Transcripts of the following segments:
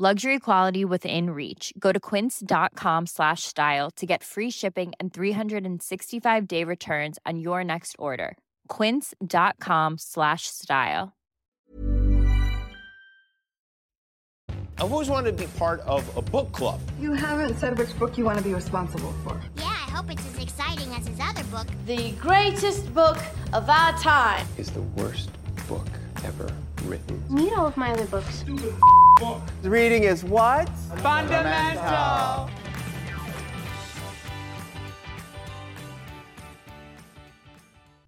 Luxury quality within reach. Go to quince.com slash style to get free shipping and 365 day returns on your next order. Quince.com slash style. I've always wanted to be part of a book club. You haven't said which book you want to be responsible for. Yeah, I hope it's as exciting as his other book. The greatest book of our time. is the worst book ever written. Read all of my other books. Reading is what? Fundamental.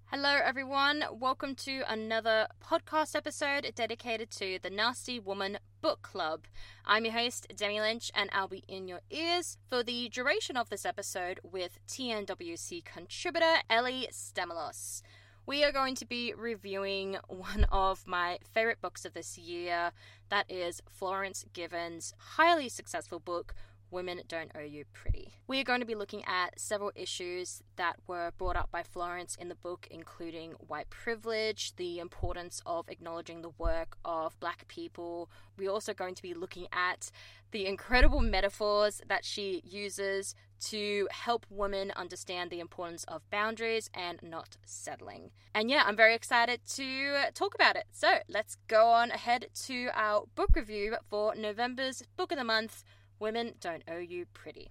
Hello, everyone. Welcome to another podcast episode dedicated to the Nasty Woman Book Club. I'm your host, Demi Lynch, and I'll be in your ears for the duration of this episode with TNWC contributor Ellie Stamelos. We are going to be reviewing one of my favorite books of this year. That is Florence Given's highly successful book, Women Don't Owe You Pretty. We are going to be looking at several issues that were brought up by Florence in the book, including white privilege, the importance of acknowledging the work of black people. We're also going to be looking at the incredible metaphors that she uses to help women understand the importance of boundaries and not settling. And yeah, I'm very excited to talk about it. So let's go on ahead to our book review for November's Book of the Month Women Don't Owe You Pretty.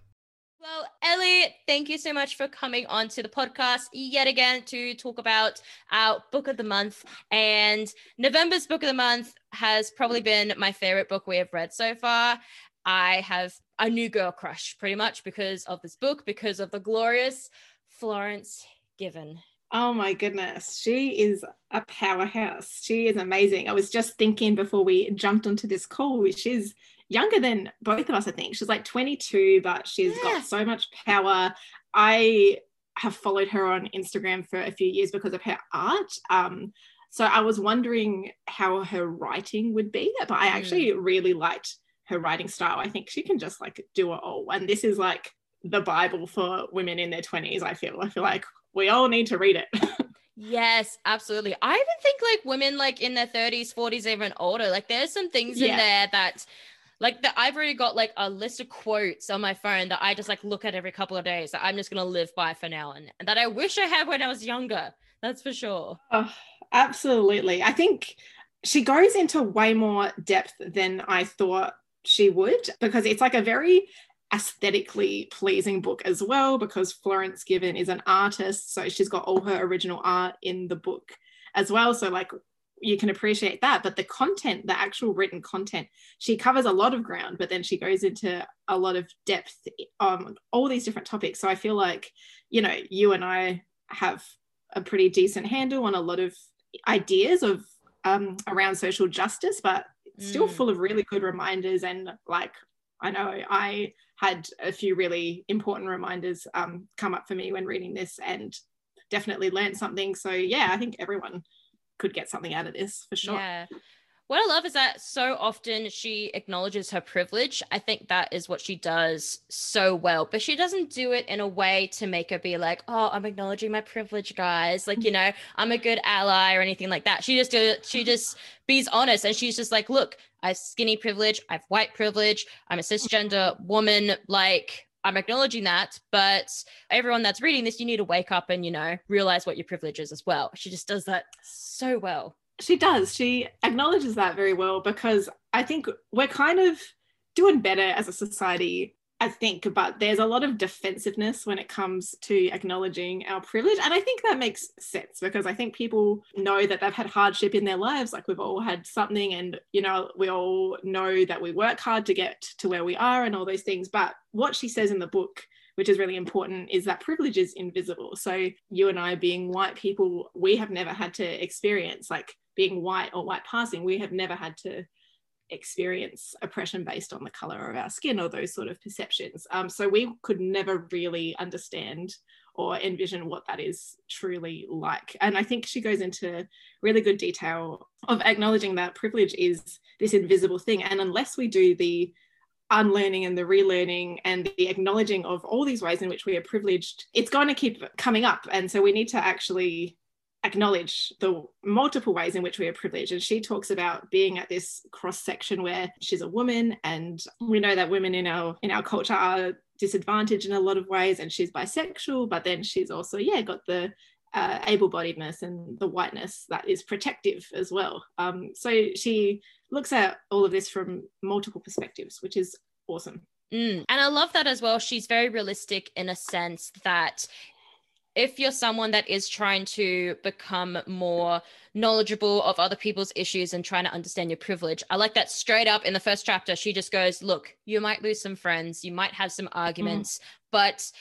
Well, Ellie, thank you so much for coming on to the podcast yet again to talk about our book of the month. And November's book of the month has probably been my favorite book we have read so far. I have a new girl crush pretty much because of this book, because of the glorious Florence Given. Oh my goodness. She is a powerhouse. She is amazing. I was just thinking before we jumped onto this call, she's younger than both of us, I think. She's like 22, but she's Yeah. got so much power. I have followed her on Instagram for a few years because of her art. Um, so I was wondering how her writing would be, but I actually really liked her writing style. I think she can just like do it all. And this is like the Bible for women in their 20s, I feel. I feel like we all need to read it. Yes, absolutely. I even think like women like in their 30s, 40s, even older, like there's some things in there that like that I've already got like a list of quotes on my phone that I just like look at every couple of days that I'm just gonna live by for now and, and that I wish I had when I was younger. That's for sure. Oh, absolutely. I think she goes into way more depth than I thought she would because it's like a very aesthetically pleasing book as well because Florence Given is an artist so she's got all her original art in the book as well so like you can appreciate that but the content the actual written content she covers a lot of ground but then she goes into a lot of depth on all these different topics so I feel like you know you and I have a pretty decent handle on a lot of ideas of um, around social justice, but still Mm. full of really good reminders. And like, I know I had a few really important reminders um, come up for me when reading this and definitely learned something. So, yeah, I think everyone could get something out of this for sure. Yeah. What I love is that so often she acknowledges her privilege. I think that is what she does so well, but she doesn't do it in a way to make her be like, "Oh, I'm acknowledging my privilege, guys." Like, you know, I'm a good ally or anything like that. She just do she just be's honest and she's just like, "Look, I have skinny privilege, I have white privilege, I'm a cisgender woman, like I'm acknowledging that, but everyone that's reading this, you need to wake up and, you know, realize what your privilege is as well. She just does that so well. She does. She acknowledges that very well because I think we're kind of doing better as a society, I think, but there's a lot of defensiveness when it comes to acknowledging our privilege. And I think that makes sense because I think people know that they've had hardship in their lives. Like we've all had something, and, you know, we all know that we work hard to get to where we are and all those things. But what she says in the book, which is really important, is that privilege is invisible. So you and I, being white people, we have never had to experience like being white or white passing. We have never had to experience oppression based on the color of our skin or those sort of perceptions. Um, so we could never really understand or envision what that is truly like. And I think she goes into really good detail of acknowledging that privilege is this invisible thing. And unless we do the unlearning and the relearning and the acknowledging of all these ways in which we are privileged, it's going to keep coming up. And so we need to actually acknowledge the multiple ways in which we are privileged. And she talks about being at this cross section where she's a woman, and we know that women in our in our culture are disadvantaged in a lot of ways, and she's bisexual, but then she's also yeah got the uh, able-bodiedness and the whiteness that is protective as well. Um, so she looks at all of this from multiple perspectives, which is awesome. Mm. And I love that as well. She's very realistic in a sense that if you're someone that is trying to become more knowledgeable of other people's issues and trying to understand your privilege, I like that straight up in the first chapter. She just goes, Look, you might lose some friends, you might have some arguments, mm. but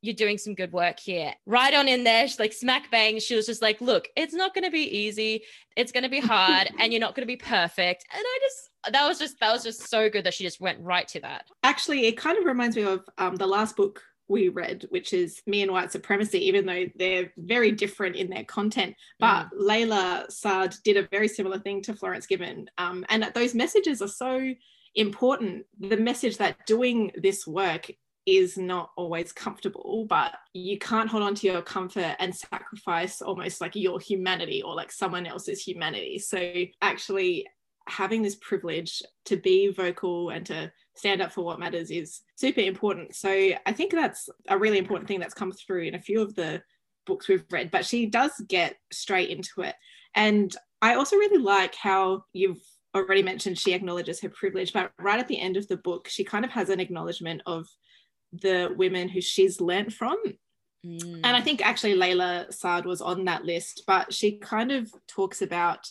you're doing some good work here. Right on in there, she's like smack bang. She was just like, Look, it's not going to be easy, it's going to be hard, and you're not going to be perfect. And I just, that was just that was just so good that she just went right to that actually it kind of reminds me of um, the last book we read, which is Me and White Supremacy, even though they're very different in their content. But mm. Layla Saad did a very similar thing to Florence Given. Um, and those messages are so important. The message that doing this work is not always comfortable, but you can't hold on to your comfort and sacrifice almost like your humanity or like someone else's humanity. So, actually, having this privilege to be vocal and to stand up for what matters is super important. So I think that's a really important thing that's come through in a few of the books we've read, but she does get straight into it. And I also really like how you've already mentioned she acknowledges her privilege, but right at the end of the book, she kind of has an acknowledgement of the women who she's learnt from. Mm. And I think actually Layla Saad was on that list, but she kind of talks about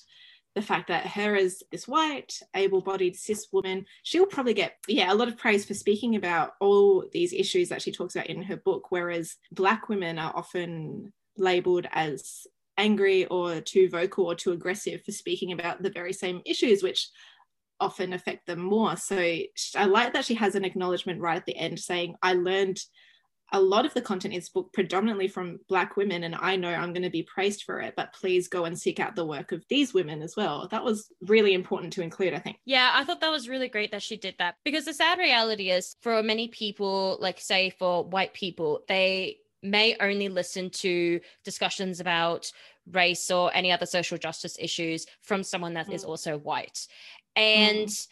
the fact that her as this white, able-bodied cis woman, she'll probably get yeah a lot of praise for speaking about all these issues that she talks about in her book. Whereas black women are often labeled as angry or too vocal or too aggressive for speaking about the very same issues, which often affect them more. So I like that she has an acknowledgement right at the end saying, I learned a lot of the content is booked predominantly from black women and i know i'm going to be praised for it but please go and seek out the work of these women as well. That was really important to include i think. Yeah i thought that was really great that she did that because the sad reality is for many people like say for white people they may only listen to discussions about race or any other social justice issues from someone that mm. is also white. And mm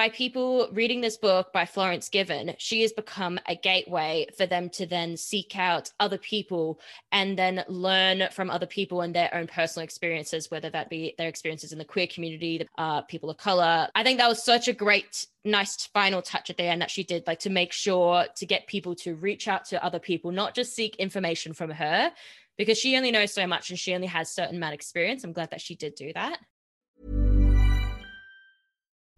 by people reading this book by Florence Given, she has become a gateway for them to then seek out other people and then learn from other people and their own personal experiences, whether that be their experiences in the queer community, uh, people of color. I think that was such a great, nice final touch at the end that she did, like to make sure to get people to reach out to other people, not just seek information from her, because she only knows so much and she only has certain amount of experience. I'm glad that she did do that.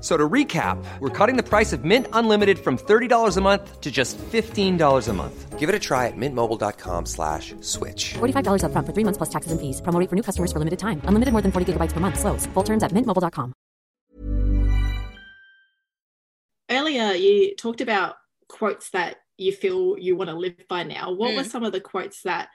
So to recap, we're cutting the price of Mint Unlimited from $30 a month to just $15 a month. Give it a try at mintmobile.com slash switch. $45 up front for three months plus taxes and fees. Promo for new customers for limited time. Unlimited more than 40 gigabytes per month. Slows. Full terms at mintmobile.com. Earlier, you talked about quotes that you feel you want to live by now. What mm. were some of the quotes that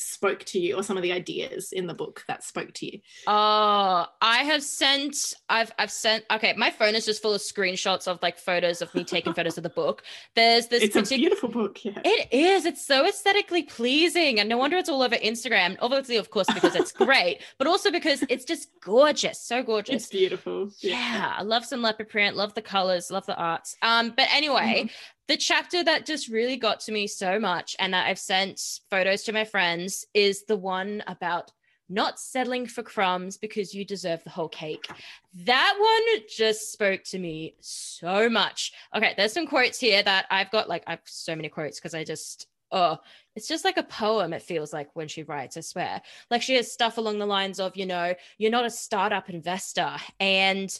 spoke to you or some of the ideas in the book that spoke to you? Oh i have sent i've i've sent okay my phone is just full of screenshots of like photos of me taking photos of the book. There's this it's a beautiful book yeah. It is it's so aesthetically pleasing and no wonder it's all over instagram. Obviously of course because it's great but also because it's just gorgeous so gorgeous. It's beautiful yeah, yeah i love some leopard print love the colors love the arts. Um but anyway mm-hmm the chapter that just really got to me so much and that I've sent photos to my friends is the one about not settling for crumbs because you deserve the whole cake. That one just spoke to me so much. Okay, there's some quotes here that I've got like I've so many quotes because I just oh, it's just like a poem, it feels like when she writes, I swear. Like she has stuff along the lines of, you know, you're not a startup investor. And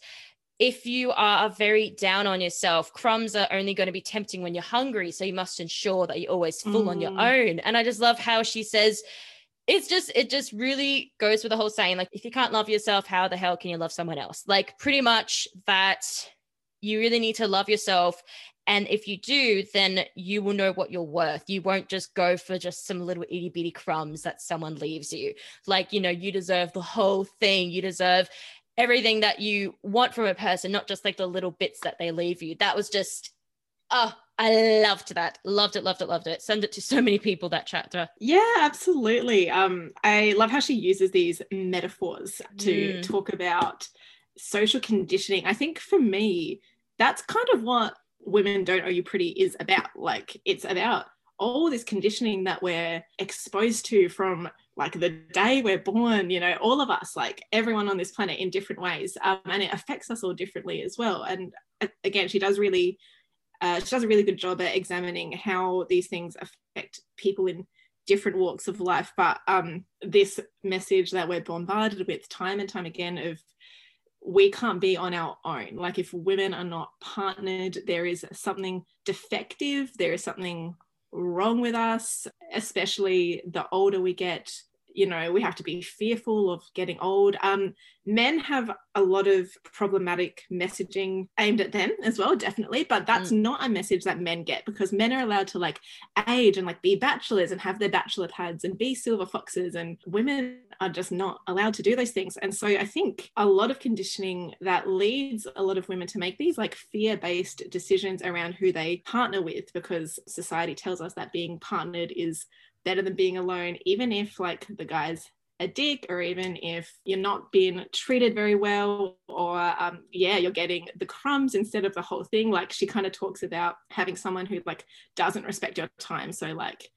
if you are very down on yourself, crumbs are only going to be tempting when you're hungry. So you must ensure that you're always full mm. on your mm. own. And I just love how she says, it's just it just really goes with the whole saying like if you can't love yourself how the hell can you love someone else like pretty much that you really need to love yourself and if you do, then you will know what you're worth. You won't just go for just some little itty bitty crumbs that someone leaves you. Like, you know, you deserve the whole thing. You deserve everything that you want from a person, not just like the little bits that they leave you. That was just, oh, I loved that. Loved it, loved it, loved it. Send it to so many people that chapter. Yeah, absolutely. Um, I love how she uses these metaphors to mm. talk about social conditioning. I think for me, that's kind of what women don't owe you pretty is about like it's about all this conditioning that we're exposed to from like the day we're born you know all of us like everyone on this planet in different ways um, and it affects us all differently as well and uh, again she does really uh, she does a really good job at examining how these things affect people in different walks of life but um, this message that we're bombarded with time and time again of we can't be on our own. Like if women are not partnered, there is something defective, there is something wrong with us, especially the older we get you know we have to be fearful of getting old um, men have a lot of problematic messaging aimed at them as well definitely but that's mm. not a message that men get because men are allowed to like age and like be bachelors and have their bachelor pads and be silver foxes and women are just not allowed to do those things and so i think a lot of conditioning that leads a lot of women to make these like fear-based decisions around who they partner with because society tells us that being partnered is better than being alone, even if like the guy's a dick or even if you're not being treated very well or um, yeah you're getting the crumbs instead of the whole thing. Like she kind of talks about having someone who like doesn't respect your time. So like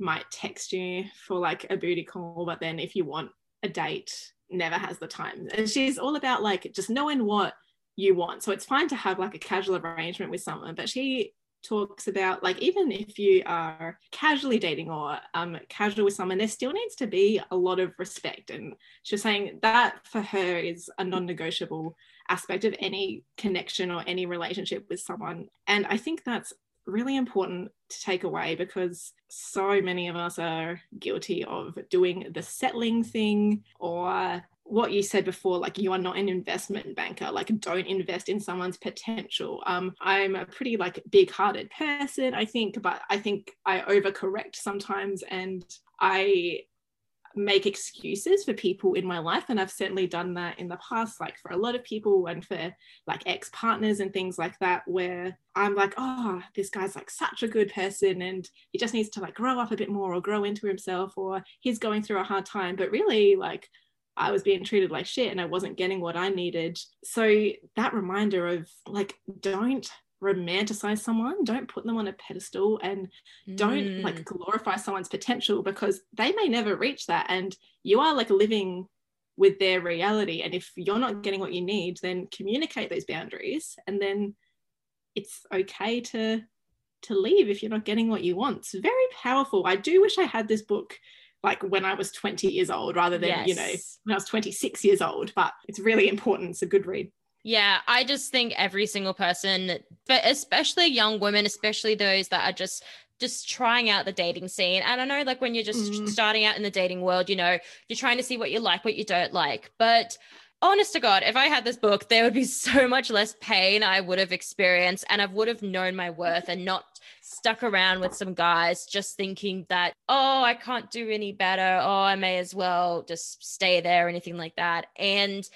might text you for like a booty call but then if you want a date never has the time. And she's all about like just knowing what you want. So it's fine to have like a casual arrangement with someone but she talks about like even if you are casually dating or um, casual with someone there still needs to be a lot of respect. And she's saying that for her is a non-negotiable aspect of any connection or any relationship with someone. And i think that's really important to take away because so many of us are guilty of doing the settling thing or what you said before like you are not an investment banker like don't invest in someone's potential. Um i'm a pretty like big hearted person i think but i think i overcorrect sometimes and i make excuses for people in my life and i've certainly done that in the past like for a lot of people and for like ex-partners and things like that where i'm like oh this guy's like such a good person and he just needs to like grow up a bit more or grow into himself or he's going through a hard time. But really like I was being treated like shit and I wasn't getting what I needed. So that reminder of like, don't romanticize someone, don't put them on a pedestal and don't mm. like glorify someone's potential because they may never reach that. And you are like living with their reality. And if you're not getting what you need, then communicate those boundaries and then it's okay to to leave if you're not getting what you want. It's very powerful. I do wish I had this book like when I was 20 years old rather than, yes. you know, when I was 26 years old. But it's really important. It's a good read. Yeah, I just think every single person, but especially young women, especially those that are just just trying out the dating scene. And I know like when you're just mm. starting out in the dating world, you know, you're trying to see what you like, what you don't like. But honest to God, if I had this book, there would be so much less pain I would have experienced and I would have known my worth and not stuck around with some guys just thinking that, oh, I can't do any better. Oh, I may as well just stay there or anything like that. And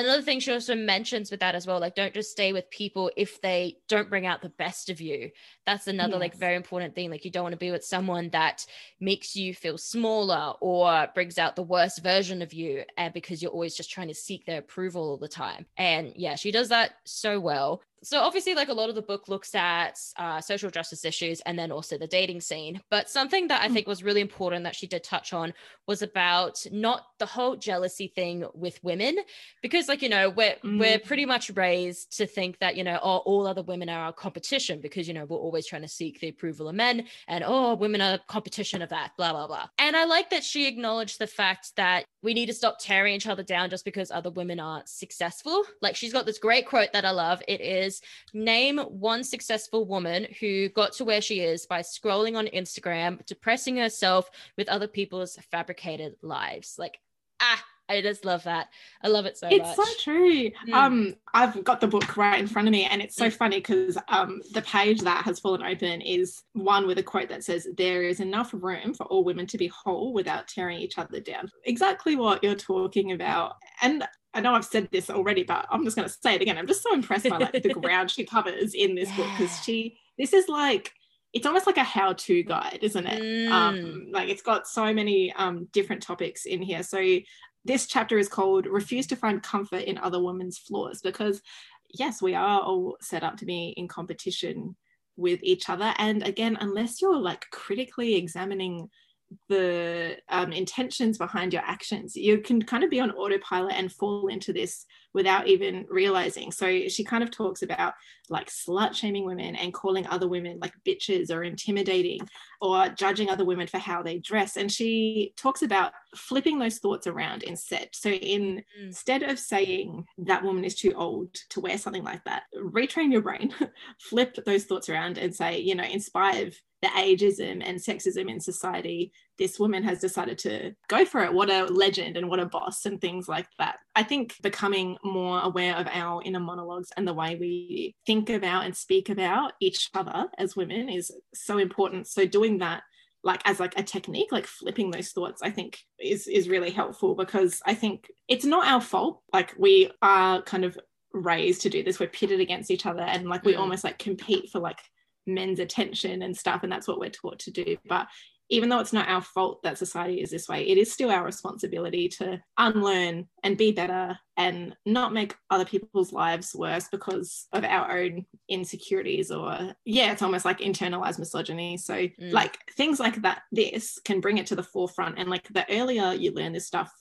another thing she also mentions with that as well like don't just stay with people if they don't bring out the best of you. That's another yes. like very important thing. Like you don't want to be with someone that makes you feel smaller or brings out the worst version of you because you're always just trying to seek their approval all the time. And yeah she does that so well so obviously like a lot of the book looks at uh, social justice issues and then also the dating scene but something that i hmm. think was really important that she did touch on was about not the whole jealousy thing with women because like you know we're mm. we're pretty much raised to think that you know oh, all other women are our competition because you know we're always trying to seek the approval of men and oh women are competition of that blah blah blah and i like that she acknowledged the fact that we need to stop tearing each other down just because other women are successful like she's got this great quote that i love it is name one successful woman who got to where she is by scrolling on instagram depressing herself with other people's fabricated lives like ah I just love that. I love it so it's much. so true. Mm. Um, I've got the book right in front of me, and it's so mm. funny because um, the page that has fallen open is one with a quote that says, "There is enough room for all women to be whole without tearing each other down." Exactly what you're talking about, and I know I've said this already, but I'm just going to say it again. I'm just so impressed by like the ground she covers in this yeah. book because she, this is like it's almost like a how-to guide isn't it mm. um like it's got so many um different topics in here so this chapter is called Refuse to Find Comfort in Other Women's Flaws because, yes, we are all set up to be in competition with each other. And again, unless you're like critically examining the um, intentions behind your actions. You can kind of be on autopilot and fall into this without even realizing. So she kind of talks about like slut shaming women and calling other women like bitches or intimidating or judging other women for how they dress. And she talks about flipping those thoughts around instead. So in, mm. instead of saying that woman is too old to wear something like that, retrain your brain, flip those thoughts around and say, you know, in spite of the ageism and sexism in society, this woman has decided to go for it. What a legend and what a boss, and things like that. I think becoming more aware of our inner monologues and the way we think about and speak about each other as women is so important. So, doing that like as like a technique like flipping those thoughts i think is is really helpful because i think it's not our fault like we are kind of raised to do this we're pitted against each other and like we mm. almost like compete for like men's attention and stuff and that's what we're taught to do. But even though it's not our fault that society is this way it is still our responsibility to unlearn and be better and not make other people's lives worse because of our own insecurities or yeah it's almost like internalized misogyny. So mm. like things like that this can bring it to the forefront. And like the earlier you learn this stuff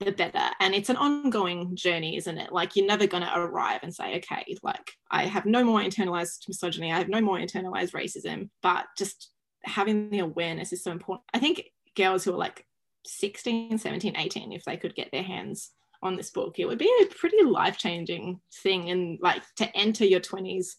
the better. And it's an ongoing journey, isn't it? Like you're never going to arrive and say, okay, like I have no more internalized misogyny, I have no more internalized racism, but just having the awareness is so important. I think girls who are like 16, 17, 18, if they could get their hands on this book, it would be a pretty life changing thing. And like to enter your 20s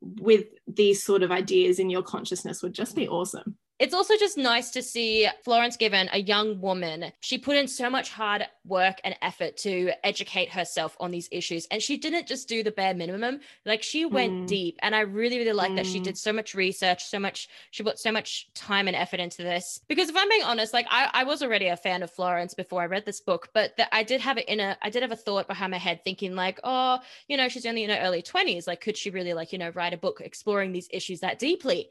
with these sort of ideas in your consciousness would just be awesome. It's also just nice to see Florence Given, a young woman. She put in so much hard work and effort to educate herself on these issues. And she didn't just do the bare minimum, like she went mm. deep. And I really, really like mm. that she did so much research, so much, she put so much time and effort into this. Because if I'm being honest, like I, I was already a fan of Florence before I read this book, but the, I did have it in a, I did have a thought behind my head thinking, like, oh, you know, she's only in her early 20s. Like, could she really, like, you know, write a book exploring these issues that deeply?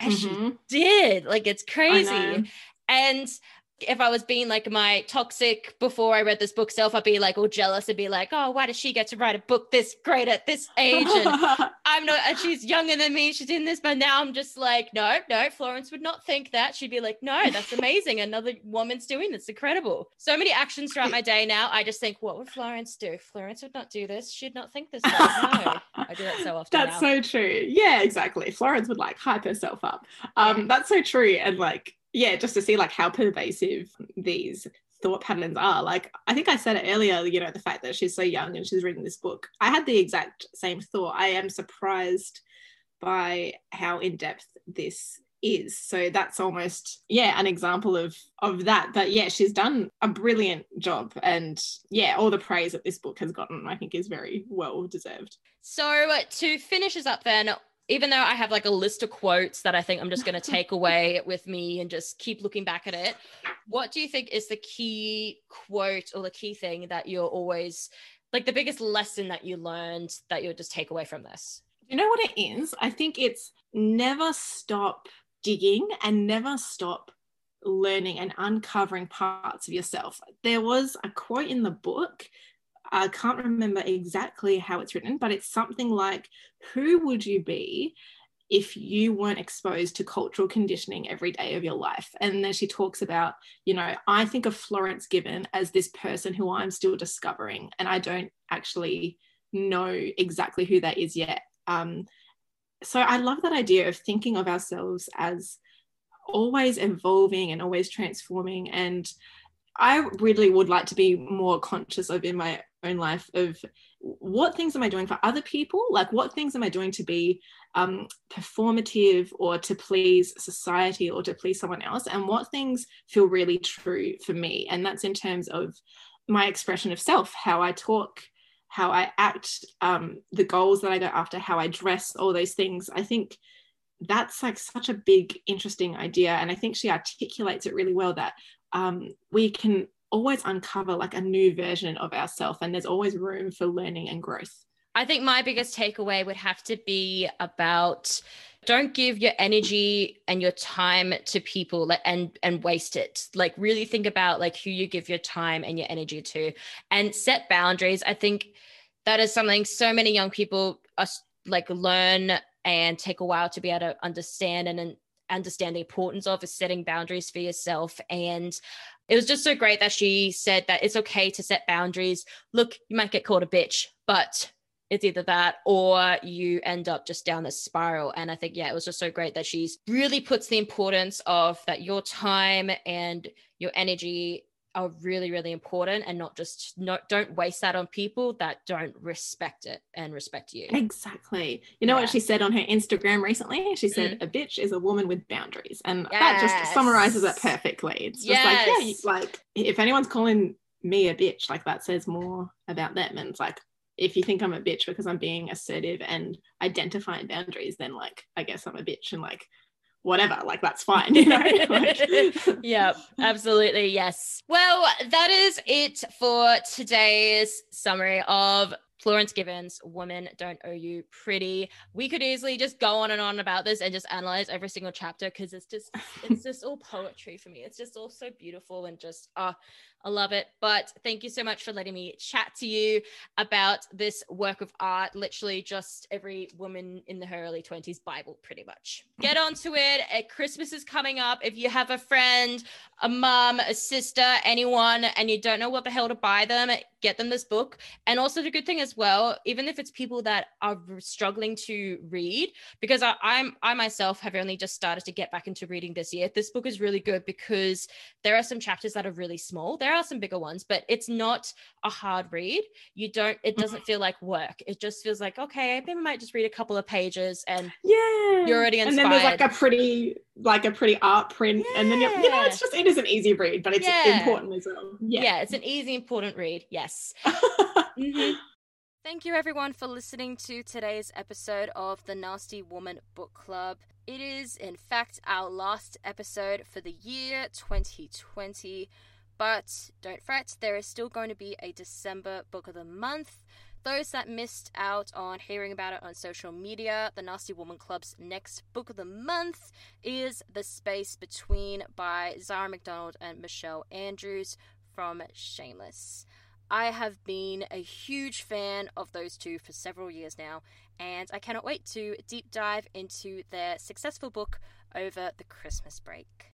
And mm-hmm. she did like it's crazy and if I was being like my toxic before I read this book self, I'd be like all jealous and be like, oh, why does she get to write a book this great at this age? And I'm not, and she's younger than me. She's in this, but now I'm just like, no, no, Florence would not think that. She'd be like, no, that's amazing. Another woman's doing this. Incredible. So many actions throughout my day now. I just think, what would Florence do? Florence would not do this. She'd not think this. Way. No, I do that so often. That's now. so true. Yeah, exactly. Florence would like hype herself up. Um, that's so true. And like, yeah, just to see like how pervasive these thought patterns are. Like I think I said it earlier, you know, the fact that she's so young and she's reading this book. I had the exact same thought. I am surprised by how in depth this is. So that's almost yeah, an example of of that. But yeah, she's done a brilliant job and yeah, all the praise that this book has gotten I think is very well deserved. So to finish us up then, even though I have like a list of quotes that I think I'm just going to take away with me and just keep looking back at it, what do you think is the key quote or the key thing that you're always like the biggest lesson that you learned that you'll just take away from this? You know what it is? I think it's never stop digging and never stop learning and uncovering parts of yourself. There was a quote in the book I can't remember exactly how it's written, but it's something like, Who would you be if you weren't exposed to cultural conditioning every day of your life. And then she talks about, you know, I think of Florence Given as this person who I'm still discovering, and I don't actually know exactly who that is yet. Um, so I love that idea of thinking of ourselves as always evolving and always transforming. And I really would like to be more conscious of in my own life of what things am I doing for other people? Like, what things am I doing to be um, performative or to please society or to please someone else? And what things feel really true for me? And that's in terms of my expression of self, how I talk, how I act, um, the goals that I go after, how I dress, all those things. I think that's like such a big, interesting idea. And I think she articulates it really well that um, we can always uncover like a new version of ourselves and there's always room for learning and growth. I think my biggest takeaway would have to be about don't give your energy and your time to people and and waste it. Like really think about like who you give your time and your energy to and set boundaries. I think that is something so many young people are like learn and take a while to be able to understand and understand the importance of is setting boundaries for yourself and it was just so great that she said that it's okay to set boundaries. Look, you might get called a bitch, but it's either that or you end up just down this spiral. And I think, yeah, it was just so great that she's really puts the importance of that your time and your energy are really really important and not just not don't waste that on people that don't respect it and respect you exactly you know yeah. what she said on her instagram recently she said mm. a bitch is a woman with boundaries and yes. that just summarizes it perfectly it's just yes. like yeah like if anyone's calling me a bitch like that says more about them and it's like if you think I'm a bitch because I'm being assertive and identifying boundaries, then like I guess I'm a bitch and like whatever like that's fine you know like... yeah absolutely yes. Well that is it for today's summary of Florence Given's Women Don't Owe You Pretty. We could easily just go on and on about this and just analyze every single chapter because it's just it's just all poetry for me. It's just all so beautiful and just uh I love it. But thank you so much for letting me chat to you about this work of art. Literally, just every woman in her early 20s Bible, pretty much. Get onto it. Christmas is coming up. If you have a friend, a mom, a sister, anyone, and you don't know what the hell to buy them, get them this book. And also, the good thing as well, even if it's people that are struggling to read, because I, I'm I myself have only just started to get back into reading this year. This book is really good because there are some chapters that are really small. There are some bigger ones, but it's not a hard read. You don't, it doesn't mm-hmm. feel like work. It just feels like, okay, maybe I might just read a couple of pages and yeah, you're already inspired. And then there's like a pretty, like a pretty art print. Yeah. And then, you know, it's just, it is an easy read, but it's yeah. important as well. Yeah. yeah, it's an easy, important read. Yes. mm-hmm. Thank you, everyone, for listening to today's episode of the Nasty Woman Book Club. It is, in fact, our last episode for the year 2020. But don't fret, there is still going to be a December book of the month. Those that missed out on hearing about it on social media, the Nasty Woman Club's next book of the month is The Space Between by Zara McDonald and Michelle Andrews from Shameless. I have been a huge fan of those two for several years now, and I cannot wait to deep dive into their successful book over the Christmas break.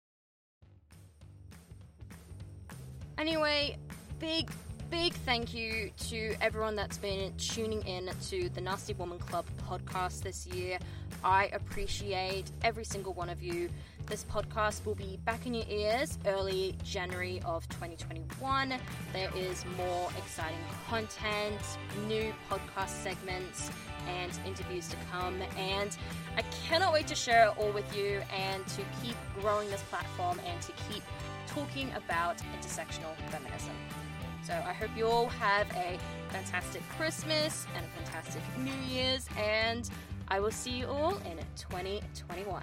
Anyway, big, big thank you to everyone that's been tuning in to the Nasty Woman Club podcast this year. I appreciate every single one of you. This podcast will be back in your ears early January of 2021. There is more exciting content, new podcast segments, and interviews to come. And I cannot wait to share it all with you and to keep growing this platform and to keep talking about intersectional feminism. So I hope you all have a fantastic Christmas and a fantastic New Year's, and I will see you all in 2021.